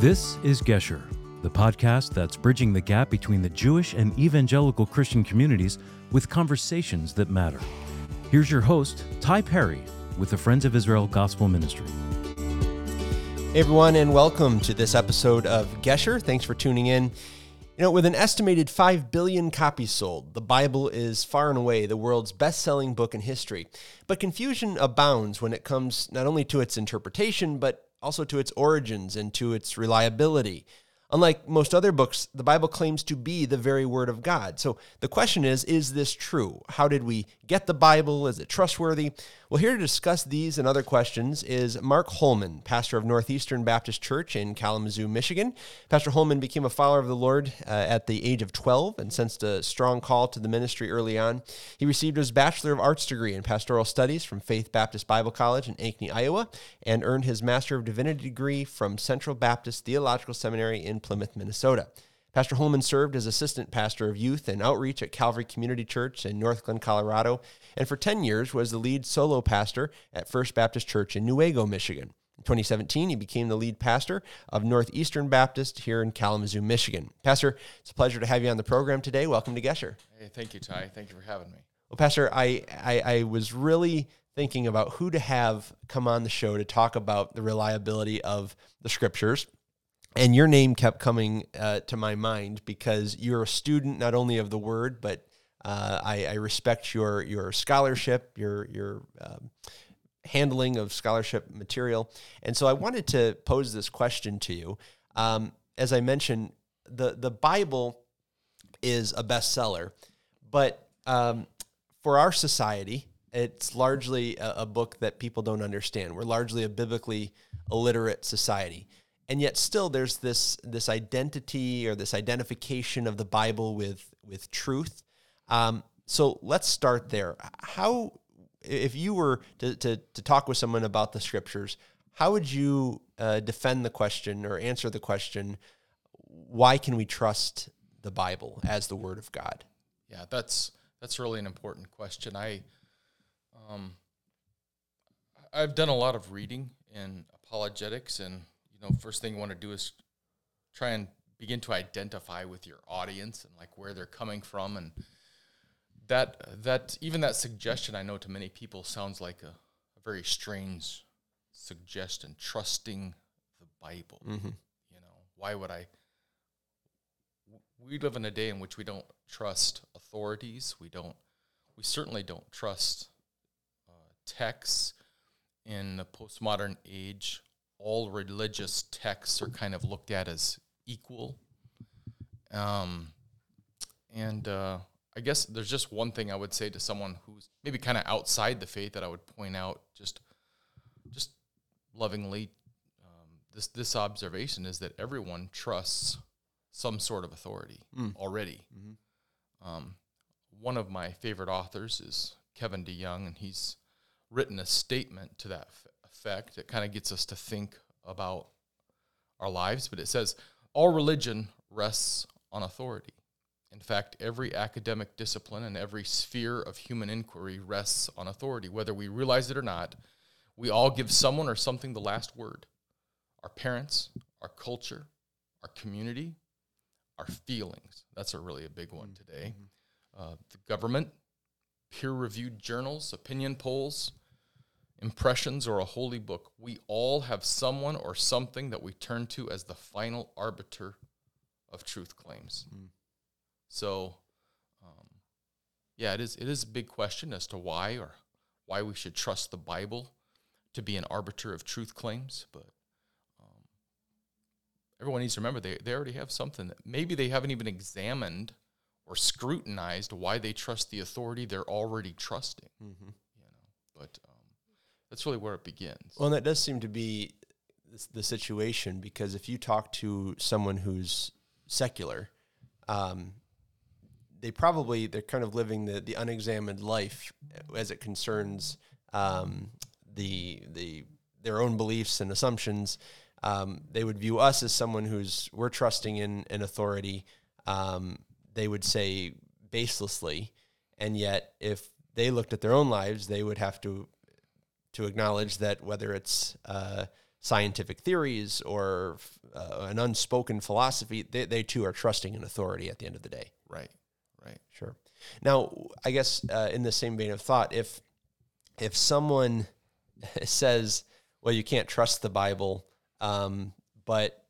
This is Gesher, the podcast that's bridging the gap between the Jewish and evangelical Christian communities with conversations that matter. Here's your host, Ty Perry, with the Friends of Israel Gospel Ministry. Hey everyone, and welcome to this episode of Gesher. Thanks for tuning in. You know, with an estimated 5 billion copies sold, the Bible is far and away the world's best selling book in history. But confusion abounds when it comes not only to its interpretation, but also to its origins and to its reliability. Unlike most other books, the Bible claims to be the very Word of God. So the question is is this true? How did we get the Bible? Is it trustworthy? Well, here to discuss these and other questions is Mark Holeman, pastor of Northeastern Baptist Church in Kalamazoo, Michigan. Pastor Holeman became a follower of the Lord uh, at the age of 12 and sensed a strong call to the ministry early on. He received his Bachelor of Arts degree in Pastoral Studies from Faith Baptist Bible College in Ankeny, Iowa, and earned his Master of Divinity degree from Central Baptist Theological Seminary in Plymouth, Minnesota. Pastor Holeman served as assistant pastor of youth and outreach at Calvary Community Church in Northglenn, Colorado, and for 10 years was the lead solo pastor at First Baptist Church in Newaygo, Michigan. In 2017, he became the lead pastor of Northeastern Baptist here in Kalamazoo, Michigan. Pastor, it's a pleasure to have you on the program today. Welcome to Gesher. Hey, thank you, Ty. Thank you for having me. Well, Pastor, I, I, I was really thinking about who to have come on the show to talk about the reliability of the scriptures and your name kept coming uh, to my mind because you're a student not only of the word, but uh, I, I, respect your your scholarship, your your um, handling of scholarship material, and so I wanted to pose this question to you. Um, as I mentioned, the the Bible is a bestseller, but um, for our society, it's largely a, a book that people don't understand. We're largely a biblically illiterate society and yet still there's this this identity or this identification of the Bible with with truth. Um, so let's start there. How, if you were to, to, to talk with someone about the scriptures, how would you uh, defend the question or answer the question? Why can we trust the Bible as the Word of God? Yeah, that's that's really an important question. I, um, I've done a lot of reading in apologetics and you know, first thing you want to do is try and begin to identify with your audience and like where they're coming from and that that even that suggestion I know to many people sounds like a, a very strange suggestion trusting the Bible. Mm-hmm. You know, why would I we live in a day in which we don't trust authorities. We don't we certainly don't trust uh, texts in the postmodern age all religious texts are kind of looked at as equal. Um, and uh, I guess there's just one thing I would say to someone who's maybe kind of outside the faith that I would point out just just lovingly. Um, this this observation is that everyone trusts some sort of authority mm. already. Mm-hmm. Um, one of my favorite authors is Kevin DeYoung, and he's written a statement to that effect. It kind of gets us to think about our lives, but it says all religion rests on authority. In fact, every academic discipline and every sphere of human inquiry rests on authority. Whether we realize it or not, we all give someone or something the last word. Our parents, our culture, our community, our feelings. That's a really a big one today. Mm-hmm. Uh, the government, peer reviewed journals, opinion polls, impressions, or a holy book, we all have someone or something that we turn to as the final arbiter of truth claims. Mm. So, um, yeah, it is. It is a big question as to why or why we should trust the Bible to be an arbiter of truth claims. But um, everyone needs to remember they they already have something that maybe they haven't even examined or scrutinized why they trust the authority they're already trusting. Mm-hmm. You know, but. Um, that's really where it begins. Well, and that does seem to be the situation because if you talk to someone who's secular, um, they probably they're kind of living the the unexamined life as it concerns um, the the their own beliefs and assumptions. Um, they would view us as someone who's we're trusting in an authority. Um, they would say baselessly, and yet if they looked at their own lives, they would have to to acknowledge that whether it's uh, scientific theories or f- uh, an unspoken philosophy, they, they too are trusting in authority at the end of the day. Right. Right. Sure. Now, I guess uh, in the same vein of thought, if if someone says, "Well, you can't trust the Bible," um, but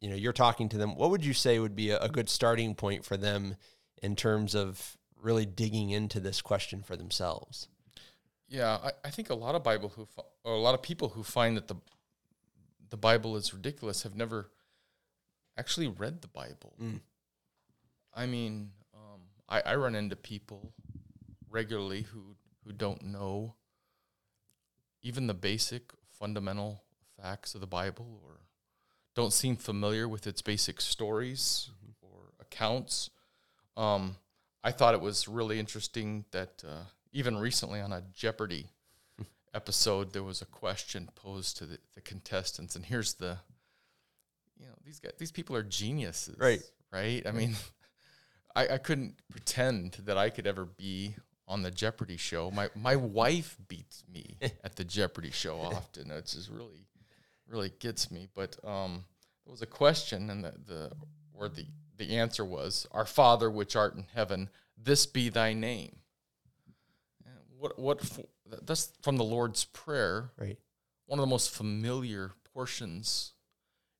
you know you're talking to them, what would you say would be a, a good starting point for them in terms of really digging into this question for themselves? Yeah, I, I think a lot of Bible who or a lot of people who find that the the Bible is ridiculous have never actually read the Bible. Mm. I mean, um, I, I run into people regularly who who don't know even the basic fundamental facts of the Bible or don't seem familiar with its basic stories or accounts. Um, I thought it was really interesting that uh, even recently on a Jeopardy episode, there was a question posed to the, the contestants, and here's the, you know, these guys, these people are geniuses, Right. Right. I mean, I, I couldn't pretend that I could ever be on the Jeopardy show. My my wife beats me at the Jeopardy show often. It's just really, really gets me. But um, there was a question, and the the or the the answer was, "Our Father which art in heaven, this be thy name." What what that's from the Lord's prayer, Right. one of the most familiar portions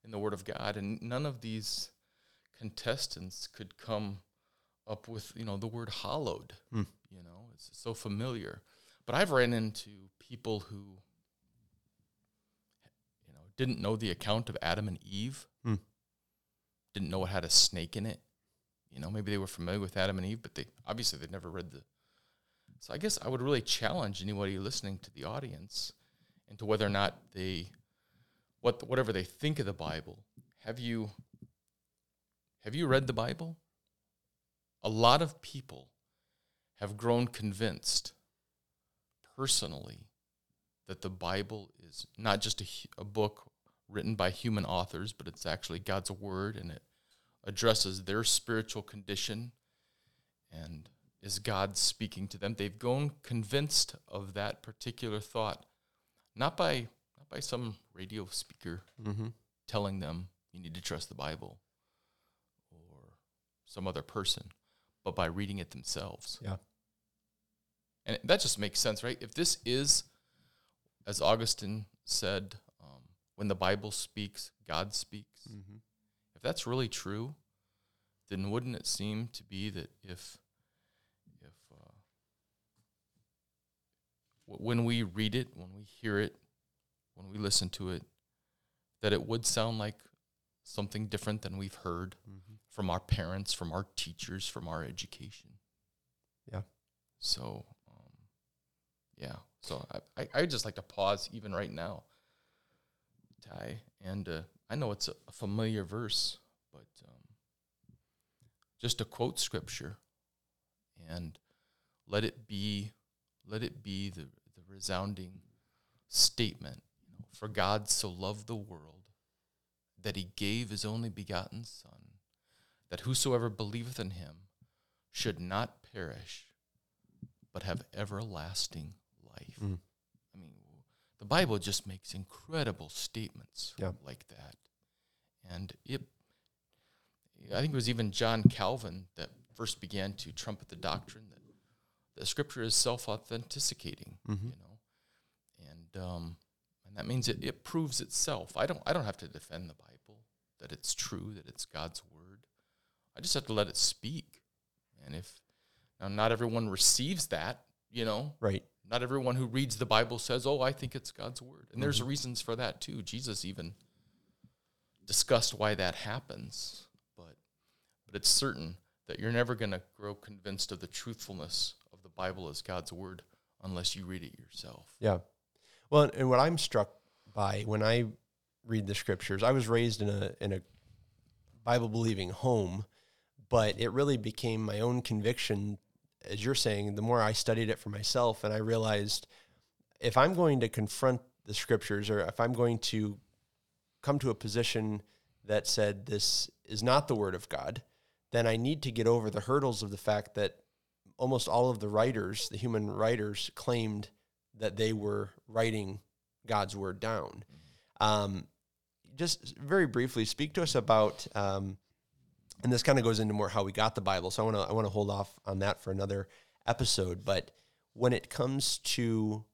in the Word of God, and none of these contestants could come up with you know the word hallowed. Hmm. You know, it's so familiar. But I've ran into people who you know didn't know the account of Adam and Eve, Hmm. didn't know it had a snake in it. You know, maybe they were familiar with Adam and Eve, but they obviously they'd never read the. So I guess I would really challenge anybody listening to the audience into whether or not they, what whatever they think of the Bible, have you have you read the Bible? A lot of people have grown convinced personally that the Bible is not just a, a book written by human authors, but it's actually God's word and it addresses their spiritual condition and is God speaking to them. They've gone convinced of that particular thought, not by not by some radio speaker Mm-hmm. telling them you need to trust the Bible or some other person, but by reading it themselves. Yeah. And that just makes sense, right? If this is, as Augustine said, um, when the Bible speaks, God speaks, Mm-hmm. if that's really true, then wouldn't it seem to be that if if uh, w- when we read it, when we hear it, when we listen to it, that it would sound like something different than we've heard Mm-hmm. from our parents, from our teachers, from our education. Yeah. So, um, yeah. So I, I I just like to pause even right now, Ty, and uh, I know it's a, a familiar verse, but um, just to quote scripture, and let it be, let it be the the resounding statement. You know, For God so loved the world that he gave his only begotten Son, that whosoever believeth in him should not perish, but have everlasting life. Mm. I mean, the Bible just makes incredible statements Yeah. like that. And it, I think it was even John Calvin that first began to trumpet the doctrine that the scripture is self authenticating, Mhm. you know. And um, and that means it, it proves itself. I don't I don't have to defend the Bible that it's true, that it's God's word. I just have to let it speak. And if now not everyone receives that, you know, Right. not everyone who reads the Bible says, "Oh, I think it's God's word." And there's reasons for that too. Jesus even discussed why that happens, but but it's certain that you're never going to grow convinced of the truthfulness Bible as God's word unless you read it yourself. Yeah. Well, and what I'm struck by when I read the scriptures, I was raised in a in a Bible believing home, but it really became my own conviction as you're saying, the more I studied it for myself and I realized if I'm going to confront the scriptures or if I'm going to come to a position that said this is not the word of God, then I need to get over the hurdles of the fact that almost all of the writers, the human writers, claimed that they were writing God's word down. Um, just very briefly speak to us about, um, and this kind of goes into more how we got the Bible. So I want to I want to hold off on that for another episode. But when it comes to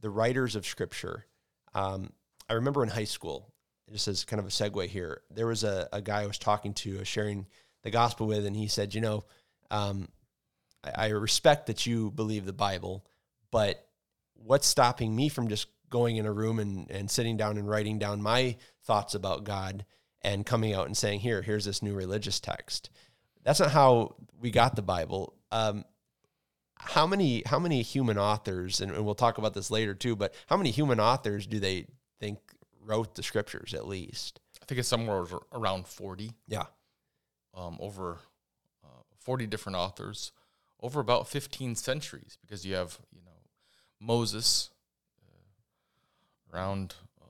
the writers of Scripture, um, I remember in high school, just as kind of a segue here, there was a, a guy I was talking to, sharing the gospel with, and he said, you know, um, I, respect that you believe the Bible, but what's stopping me from just going in a room and, and sitting down and writing down my thoughts about God and coming out and saying, here, here's this new religious text. That's not how we got the Bible. Um, how many how many human authors, and, and we'll talk about this later too, but how many human authors do they think wrote the scriptures at least? I think it's somewhere around 40, Yeah. um, over uh, 40 different authors, over about 15 centuries, because you have, you know, Moses uh, around uh,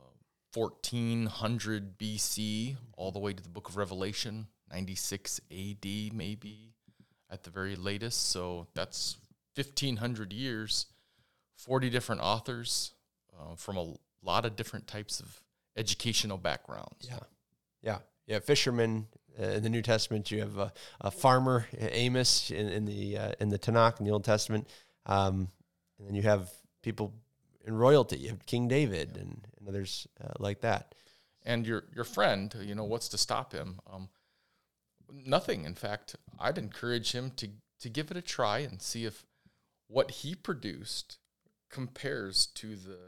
1400 BC, all the way to the book of Revelation, 96 AD, maybe at the very latest. So that's 1500 years, 40 different authors uh, from a lot of different types of educational backgrounds. Yeah, yeah, yeah. Fishermen in the New Testament. You have a, a farmer, Amos, in, in the uh, in the Tanakh in the Old Testament, um, and then you have people in royalty. You have King David and, and others uh, like that. and your your friend, you know, what's to stop him? Um, nothing. In fact, I'd encourage him to to give it a try and see if what he produced compares to the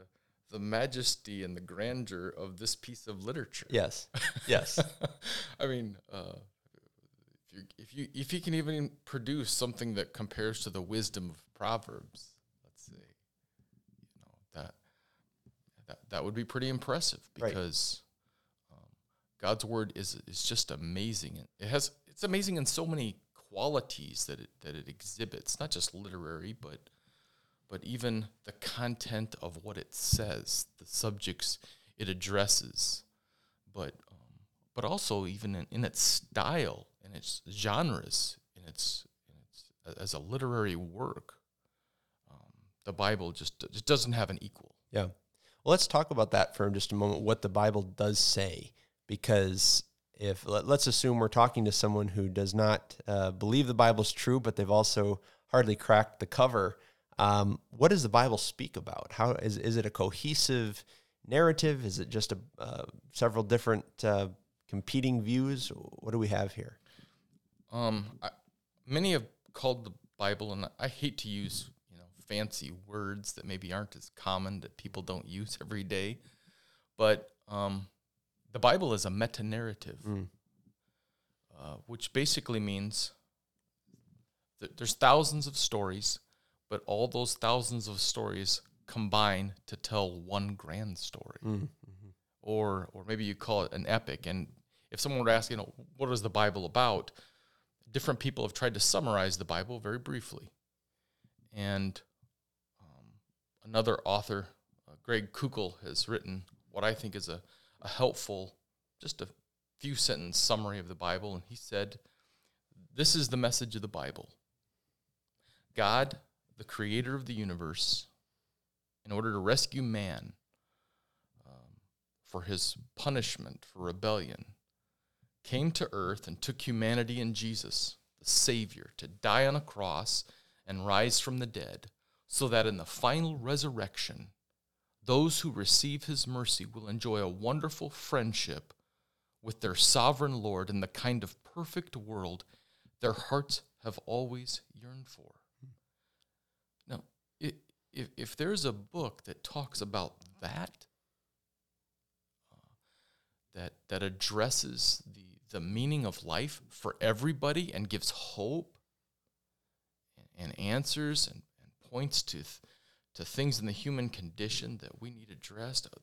the majesty and the grandeur of this piece of literature. Yes, yes, I mean, uh, if you if you if you can even produce something that compares to the wisdom of Proverbs, let's say, you know that that that would be pretty impressive Right. because um, God's word is is just amazing. and It has it's amazing in so many qualities that it that it exhibits, not just literary, but but even the content of what it says, the subjects it addresses, but um, but also even in, in its style, in its genres, in its, in its as a literary work, um, the Bible just just doesn't have an equal. yeah. Well, let's talk about that for just a moment. What the Bible does say, because if let, us assume we're talking to someone who does not uh, believe the Bible's true, but they've also hardly cracked the cover. Um, what does the Bible speak about? How is is it a cohesive narrative? Is it just a uh, several different uh, competing views? What do we have here? Um, I, many have called the Bible, and I hate to use you know fancy words that maybe aren't as common that people don't use every day, but um, the Bible is a meta narrative, Mm. uh, which basically means that there's thousands of stories, but all those thousands of stories combine to tell one grand story Mm. or or maybe you call it an epic. And if someone were to ask, you know, what is the Bible about? Different people have tried to summarize the Bible very briefly. And um, another author, uh, Greg Koukl, has written what I think is a, a helpful, just a few sentence summary of the Bible. And he said, This is the message of the Bible God, the creator of the universe, in order to rescue man um, for his punishment for rebellion, came to earth and took humanity in Jesus, the Savior, to die on a cross and rise from the dead, so that in the final resurrection, those who receive his mercy will enjoy a wonderful friendship with their sovereign Lord in the kind of perfect world their hearts have always yearned for. If, if there's a book that talks about that, uh, that that addresses the the meaning of life for everybody and gives hope and, and answers and, and points to th- to things in the human condition that we need addressed, uh,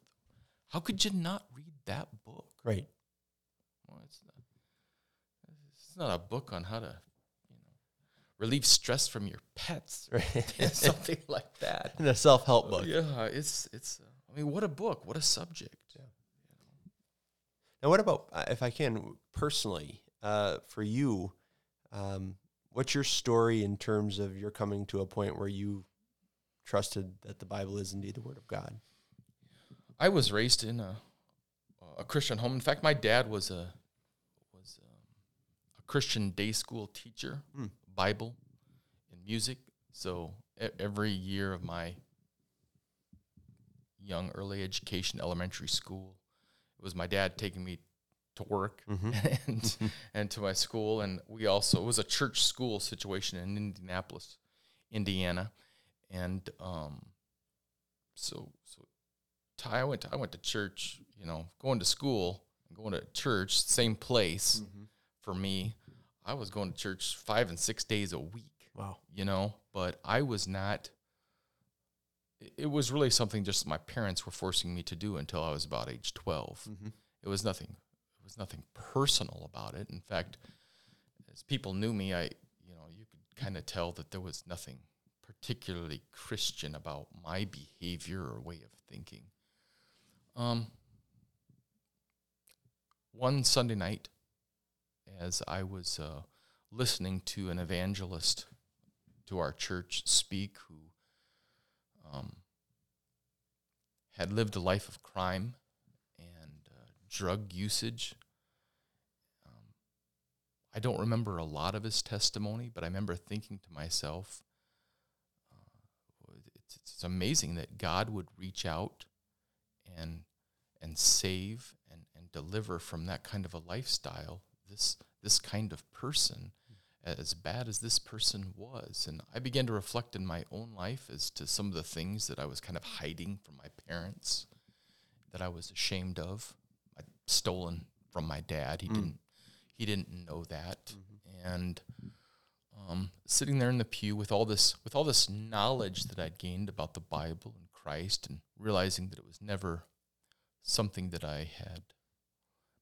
how could you not read that book? Right. Well, it's not, it's not a book on how to, relieve stress from your pets or something like that. In a self help book. Yeah, it's it's. Uh, I mean, what a book! What a subject! Now, what about uh, if I can personally uh, for you? Um, what's your story in terms of your coming to a point where you trusted that the Bible is indeed the Word of God? I was raised in a, a a Christian home. In fact, my dad was a was um, a Christian day school teacher, Hmm. Bible, and music. So e- every year of my young early education elementary school, it was my dad taking me to work and and to my school, and we also it was a church school situation in Indianapolis, Indiana, and um, so so Ty, I went to, I went to church, you know, going to school, and going to church, same place for me. I was going to church five and six days a week, Wow. you know, but I was not. it- was really something just my parents were forcing me to do until I was about age 12 It was nothing. It was nothing personal about it. In fact, as people knew me, I you know you could kind of tell that there was nothing particularly Christian about my behavior or way of thinking. Um, one Sunday night, as I was uh, listening to an evangelist to our church speak, who um, had lived a life of crime and uh, drug usage. Um, I don't remember a lot of his testimony, but I remember thinking to myself, uh, it's, it's amazing that God would reach out and and save and, and deliver from that kind of a lifestyle this this kind of person as bad as this person was. And i began to reflect in my own life as to some of the things that i was kind of hiding from my parents that i was ashamed of i stolen from my dad. He mm. didn't he didn't know that. Mm-hmm. And um, sitting there in the pew with all this with all this knowledge that I'd gained about the Bible and Christ, and realizing that it was never something that I had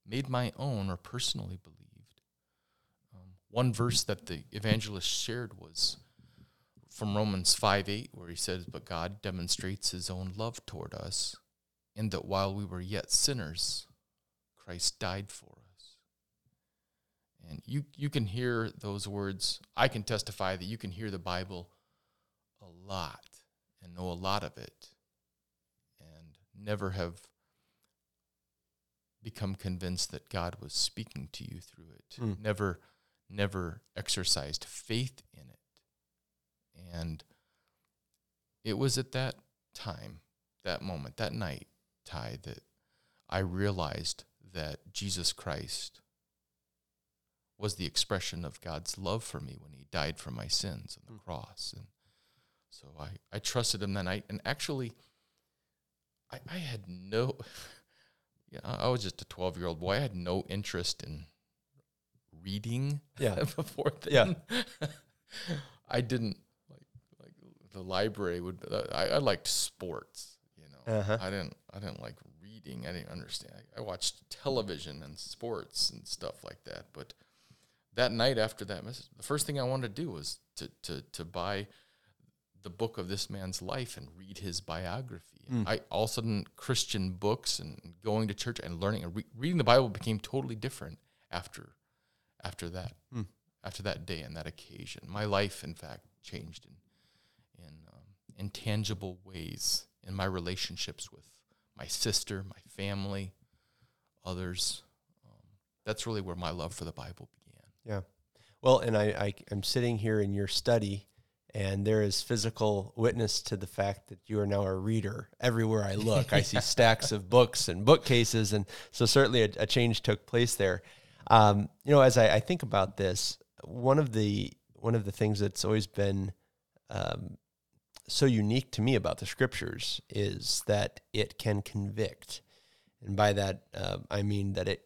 made my own or personally believed. Um, one verse that the evangelist shared was from Romans 5 8, where he says, But God demonstrates his own love toward us, in that while we were yet sinners, Christ died for us. And you, you can hear those words. I can testify that you can hear the Bible a lot and know a lot of it and never have become convinced that God was speaking to you through it. Mm. Never, never exercised faith in it. And it was at that time, that moment, that night, Ty, that I realized that Jesus Christ was the expression of God's love for me when he died for my sins on the cross. And so I, I trusted him that night. And actually, I, I had no, yeah, I was just a 12 year old boy. I had no interest in reading Yeah. before Yeah. I didn't like, like the library would, uh, I, I liked sports, you know, Uh-huh. I didn't, I didn't like reading. I didn't understand. I, I watched television and sports and stuff like that. But that night after that message, the first thing I wanted to do was to, to, to buy the book of this man's life and read his biography. Hmm. I all of a sudden Christian books and going to church and learning and re- reading the Bible became totally different after after that Hmm. after that day and that occasion. My life, in fact, changed in in um, intangible ways in my relationships with my sister, my family, others. Um, that's really where my love for the Bible began. Yeah. Well, and I, I I'm sitting here in your study, and there is physical witness to the fact that you are now a reader. Everywhere I look, I see stacks of books and bookcases, and so certainly a, a change took place there. Um, you know, as I, I think about this, one of the one of the things that's always been um, so unique to me about the scriptures is that it can convict, and by that uh, I mean that it.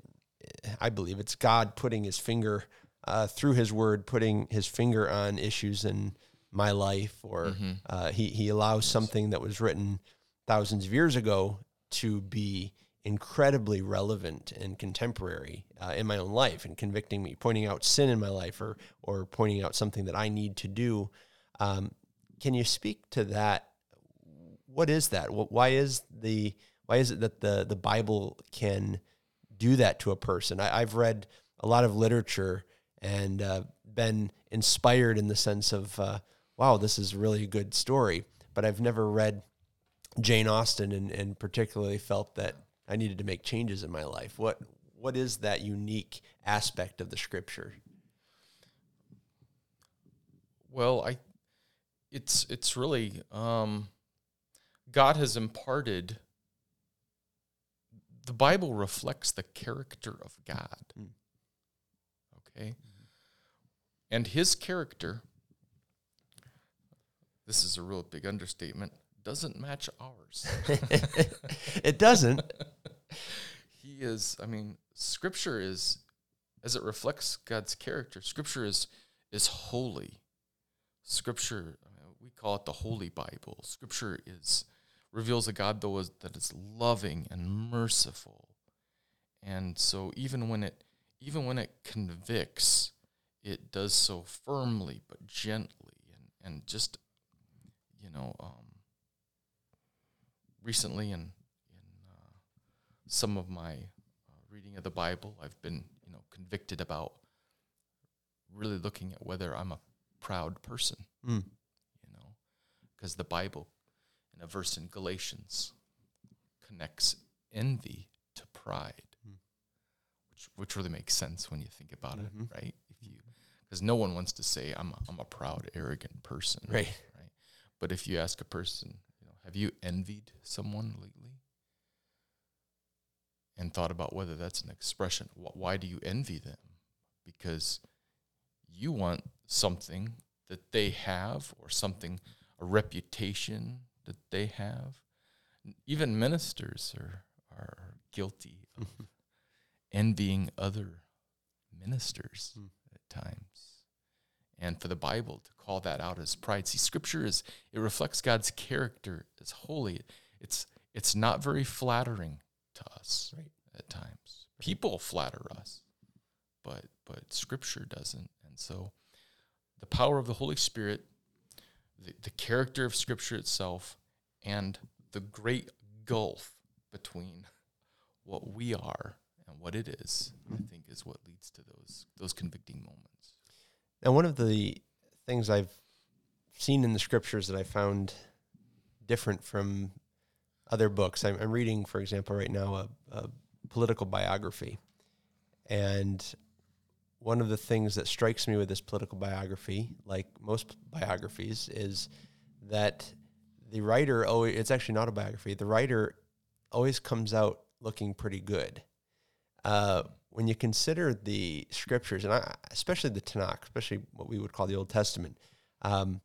I believe it's God putting His finger uh, through His Word, putting His finger on issues in my life, or uh, He He allows something that was written thousands of years ago to be incredibly relevant and contemporary uh, in my own life and convicting me, pointing out sin in my life, or or pointing out something that I need to do. Um, can you speak to that? What is that? Wh- Why is the why is it that the the Bible can do that to a person? I, I've read a lot of literature and uh, been inspired in the sense of, uh, wow, this is really a good story. But I've never read Jane Austen and, and particularly felt that I needed to make changes in my life. What what is that unique aspect of the scripture? Well, I it's it's really um, God has imparted the Bible reflects the character of God. Mm. Okay? And his character this is a real big understatement doesn't match ours. it doesn't. he is i mean scripture is as it reflects god's character scripture is is holy scripture I we call it the holy bible scripture is reveals a god though is, that is loving and merciful and so even when it even when it convicts it does so firmly but gently and and just you know um, recently in some of my uh, reading of the Bible, I've been, you know, convicted about really looking at whether I'm a proud person. Mm. You know, because the Bible, in a verse in Galatians, connects envy to pride, Mm. which which really makes sense when you think about Mhm. it, right? If you because no one wants to say I'm a, I'm a proud, arrogant person, Right. But if you ask a person, you know, have you envied someone lately? and thought about whether that's an expression. Wh- Why do you envy them? Because you want something that they have or something, a reputation that they have. Even ministers are, are guilty of envying other ministers Mm. at times. And for the Bible to call that out as pride. See, scripture is it reflects God's character as holy. It's it's not very flattering to us Right. at times. People flatter us, but but Scripture doesn't. And so, the power of the Holy Spirit, the, the character of Scripture itself, and the great gulf between what we are and what it is, I mm-hmm. think, is what leads to those those convicting moments. Now, one of the things I've seen in the scriptures that I found different from other books, I'm, I'm reading, for example, right now, a, a political biography. And one of the things that strikes me with this political biography, like most biographies, is that the writer, oh, it's actually not a biography, the writer always comes out looking pretty good. Uh, when you consider the scriptures, and I, especially the Tanakh, especially what we would call the Old Testament, um,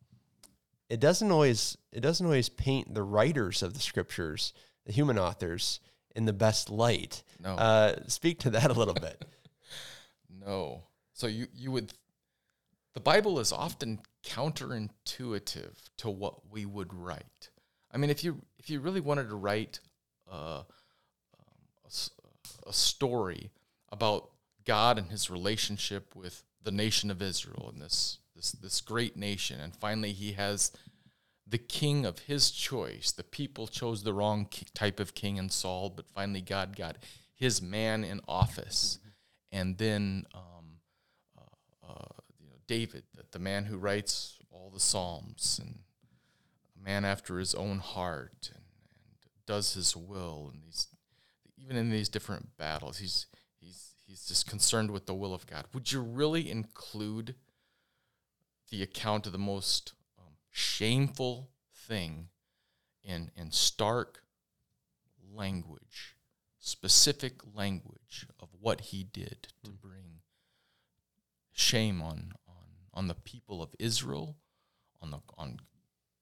it doesn't always it doesn't always paint the writers of the scriptures, the human authors, in the best light. No, Uh, speak to that a little bit. no. So you you would. The Bible is often counterintuitive to what we would write. I mean, if you if you really wanted to write uh, um, a, a story about God and His relationship with the nation of Israel and this this this great nation, and finally He has the king of His choice. The people chose the wrong type of king in Saul, but finally God got His man in office, and then. Um, uh, uh, you know, David, the, man who writes all the Psalms, and a man after his own heart, and, and does his will, and these even in these different battles, he's he's just concerned with the will of God. Would you really include the account of the most um, shameful thing in in stark language, specific language of what he did to bring shame on on on the people of Israel, on the on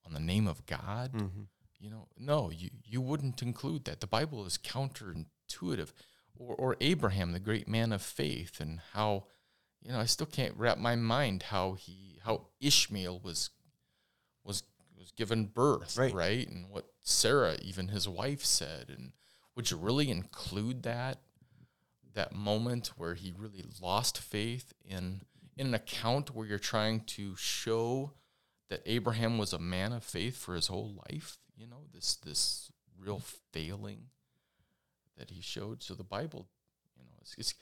on the name of God. Mhm. You know, no, you you wouldn't include that. The Bible is counterintuitive. Or or Abraham, the great man of faith, and how you know I still can't wrap my mind how he how Ishmael was was was given birth, Right. right? And what Sarah, even his wife, said. And would you really include that? that moment where he really lost faith in in an account where you're trying to show that Abraham was a man of faith for his whole life, you know, this this real failing that he showed. So the Bible, you know, it's, it's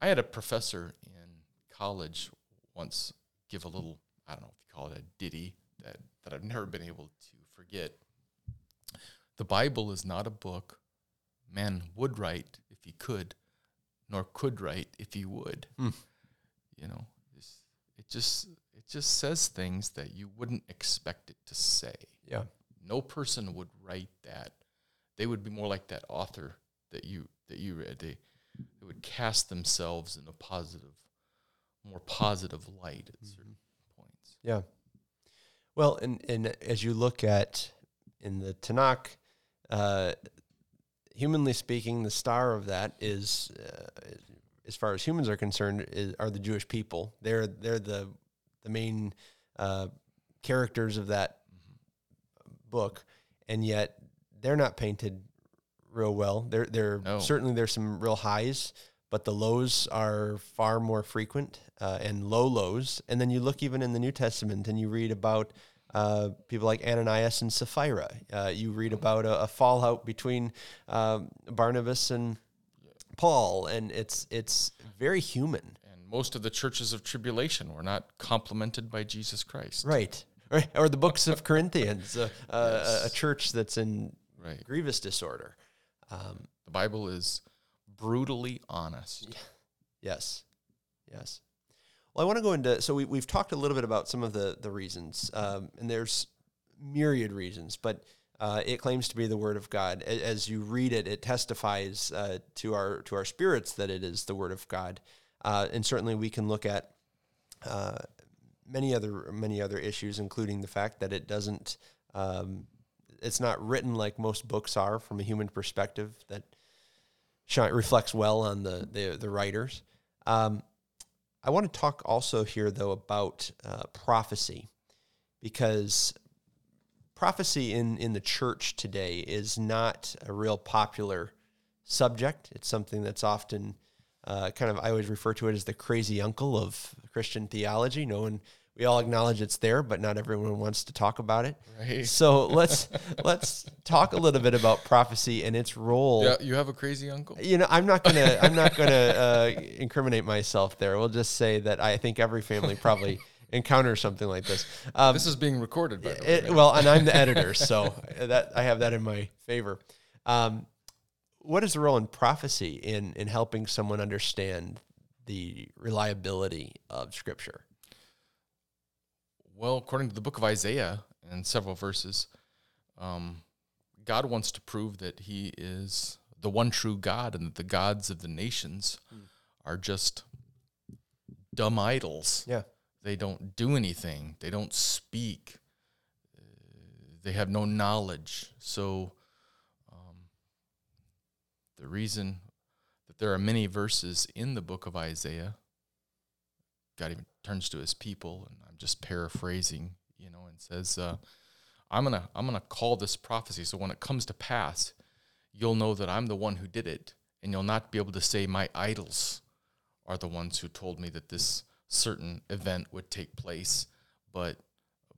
I had a professor in college once give a little, I don't know if you call it a ditty that that I've never been able to forget. The Bible is not a book man would write if he could, nor could write if he would. Hmm. You know, it just it just says things that you wouldn't expect it to say. Yeah. No person would write that. They would be more like that author that you that you read. They, they would cast themselves in a positive, more positive light at certain points. Yeah. Well, and, and as you look at in the Tanakh, uh, humanly speaking, the star of that is, uh, as far as humans are concerned, is, are the Jewish people. They're they're the the main uh, characters of that book, and yet they're not painted real well. They're they're No. certainly there's some real highs, but the lows are far more frequent uh, and low lows. And then you look even in the New Testament and you read about uh, people like Ananias and Sapphira. Uh, you read about a, a fallout between um, Barnabas and Paul, and it's it's very human, And most of the churches of tribulation were not complimented by Jesus Christ. right? Right, or the books of Corinthians, uh, uh, a, a church that's in Right. grievous disorder. Um, The Bible is brutally honest. Yes. Yes. Well, I want to go into so we, we've talked a little bit about some of the the reasons, um, and there's myriad reasons, but uh, it claims to be the word of God. As you read it, it testifies uh, to our to our spirits that it is the word of God, uh, and certainly we can look at uh, many other many other issues, including the fact that it doesn't. Um, it's not written like most books are from a human perspective. That reflects well on the the, the writers. Um, I want to talk also here, though, about uh, prophecy, because prophecy in, in the church today is not a real popular subject. It's something that's often uh, kind of, I always refer to it as the crazy uncle of Christian theology. No one, we all acknowledge it's there, but not everyone wants to talk about it. Right. So let's let's talk a little bit about prophecy and its role Yeah, you have a crazy uncle? you know i'm not gonna i'm not gonna uh, incriminate myself there we'll just say that i think every family probably encounters something like this um, This is being recorded, by the way. well and i'm the editor so that i have that in my favor um, what is the role in prophecy in in helping someone understand the reliability of scripture Well, according to the book of Isaiah and several verses, um, God wants to prove that He is the one true God and that the gods of the nations are just dumb idols. yeah They don't do anything, they don't speak, uh, they have no knowledge. So, um, the reason that there are many verses in the book of Isaiah, God even turns to his people, and I'm just paraphrasing, you know, and says, uh, I'm gonna I'm gonna call this prophecy. So when it comes to pass, you'll know that I'm the one who did it, and you'll not be able to say my idols are the ones who told me that this certain event would take place, but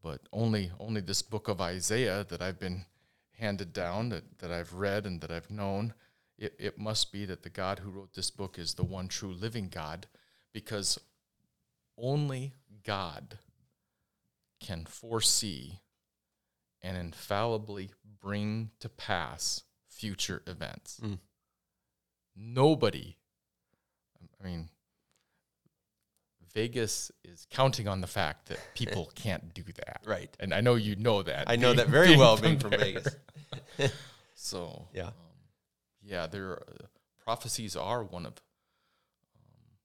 but only only this book of Isaiah that I've been handed down that, that I've read and that I've known, it, it must be that the God who wrote this book is the one true living God, because only God can foresee and infallibly bring to pass future events. Mm. Nobody, I mean, Vegas is counting on the fact that people can't do that. right And I know you know that. i know being- that very well being from from there. vegas So Yeah. um, yeah, there are, uh, prophecies are one of, um,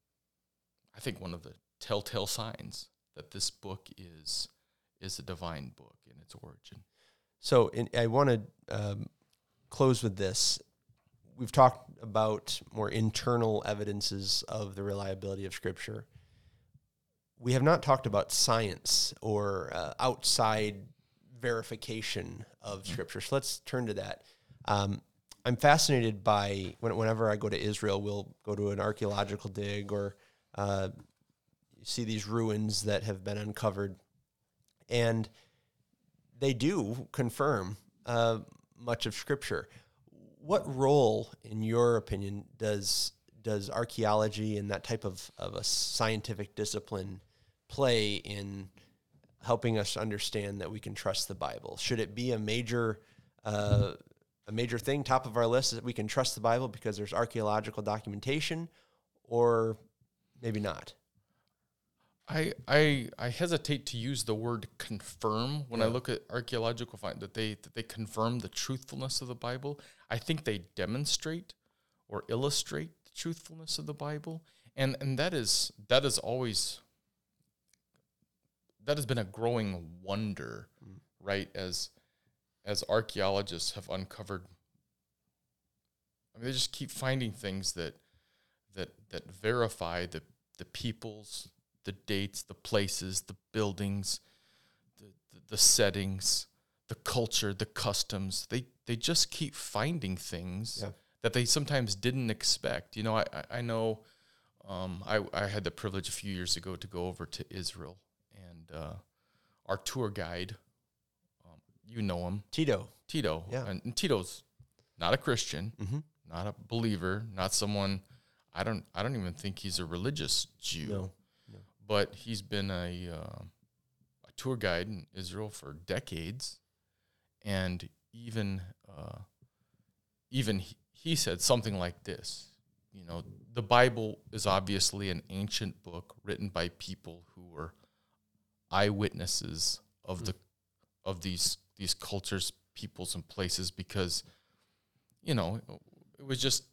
I think one of the telltale signs that this book is is a divine book in its origin. So in, I want to um, close with this. We've talked about more internal evidences of the reliability of Scripture. We have not talked about science or uh, outside verification of Scripture. So let's turn to that. Um, I'm fascinated by when, whenever I go to Israel, we'll go to an archaeological dig or uh, see these ruins that have been uncovered. And they do confirm uh, much of Scripture. What role, in your opinion, does does archaeology and that type of, of a scientific discipline play in helping us understand that we can trust the Bible? Should it be a major uh, a major thing, top of our list, is that we can trust the Bible because there's archaeological documentation, or maybe not? I I I hesitate to use the word confirm when I look at archaeological find that they that they confirm the truthfulness of the Bible. I think they demonstrate or illustrate the truthfulness of the Bible, and and that is that is always that has been a growing wonder, mm. right? As as archaeologists have uncovered, I mean, they just keep finding things that that that verify the the peoples, the dates, the places, the buildings, the, the, the settings, the culture, the customs. They they just keep finding things Yeah. that they sometimes didn't expect. You know, I I, I know um, I I had the privilege a few years ago to go over to Israel, and uh, our tour guide, um, you know him, Tito. Tito, Yeah. and, and Tito's not a Christian, Mhm. not a believer, not someone. I don't. I don't even think he's a religious Jew. No. But he's been a uh, a tour guide in Israel for decades, and even uh, even he, he said something like this. You know, the Bible is obviously an ancient book written by people who were eyewitnesses of the of these these cultures, peoples, and places because you know it was just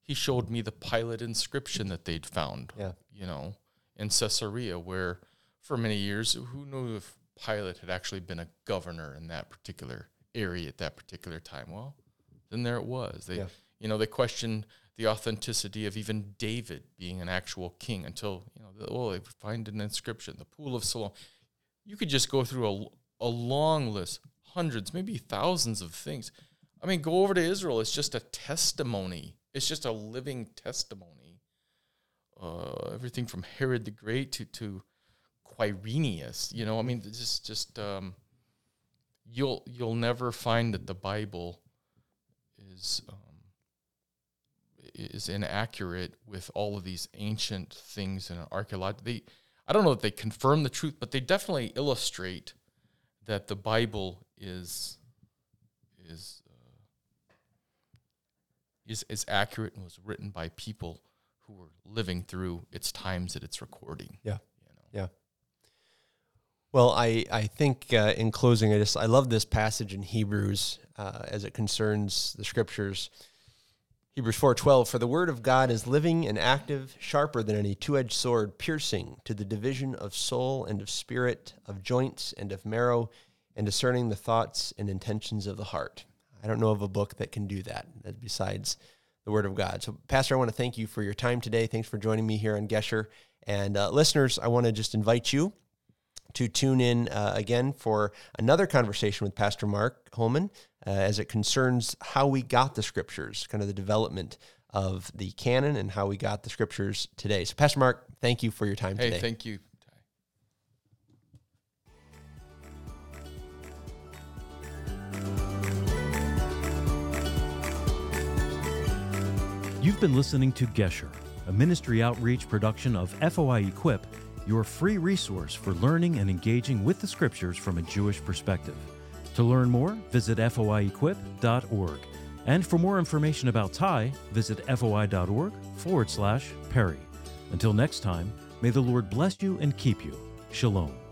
he showed me the Pilate inscription that they'd found Yeah. you know in Caesarea where for many years who knew if Pilate had actually been a governor in that particular area at that particular time well then there it was they Yeah. you know they questioned the authenticity of even David being an actual king until you know the- oh they find an inscription the pool of Siloam you could just go through a, a long list, hundreds, maybe thousands of things. I mean, go over to Israel. It's just a testimony. It's just a living testimony. Uh, everything from Herod the Great to to Quirinius. You know, I mean, just just um, you'll you'll never find that the Bible is um, is inaccurate with all of these ancient things and archaeological. They I don't know that they confirm the truth, but they definitely illustrate that the Bible is is uh, is is accurate and was written by people who were living through its times that it's recording. Yeah. You know. Yeah. Well, I, I think uh, in closing, I just I love this passage in Hebrews uh, as it concerns the scriptures. Hebrews four twelve. For the word of God is living and active, sharper than any two edged sword, piercing to the division of soul and of spirit, of joints and of marrow, and discerning the thoughts and intentions of the heart. I don't know of a book that can do that that besides the Word of God. So, Pastor, I want to thank you for your time today. Thanks for joining me here on Gesher. And uh, listeners, I want to just invite you to tune in uh, again for another conversation with Pastor Mark Holeman uh, as it concerns how we got the scriptures, kind of the development of the canon and how we got the scriptures today. So, Pastor Mark, thank you for your time Hey, today. thank you. You've been listening to Gesher, a ministry outreach production of FOI Equip, your free resource for learning and engaging with the scriptures from a Jewish perspective. To learn more, visit foiequip.org. And for more information about Ty, visit foi.org forward slash Perry. Until next time, may the Lord bless you and keep you. Shalom.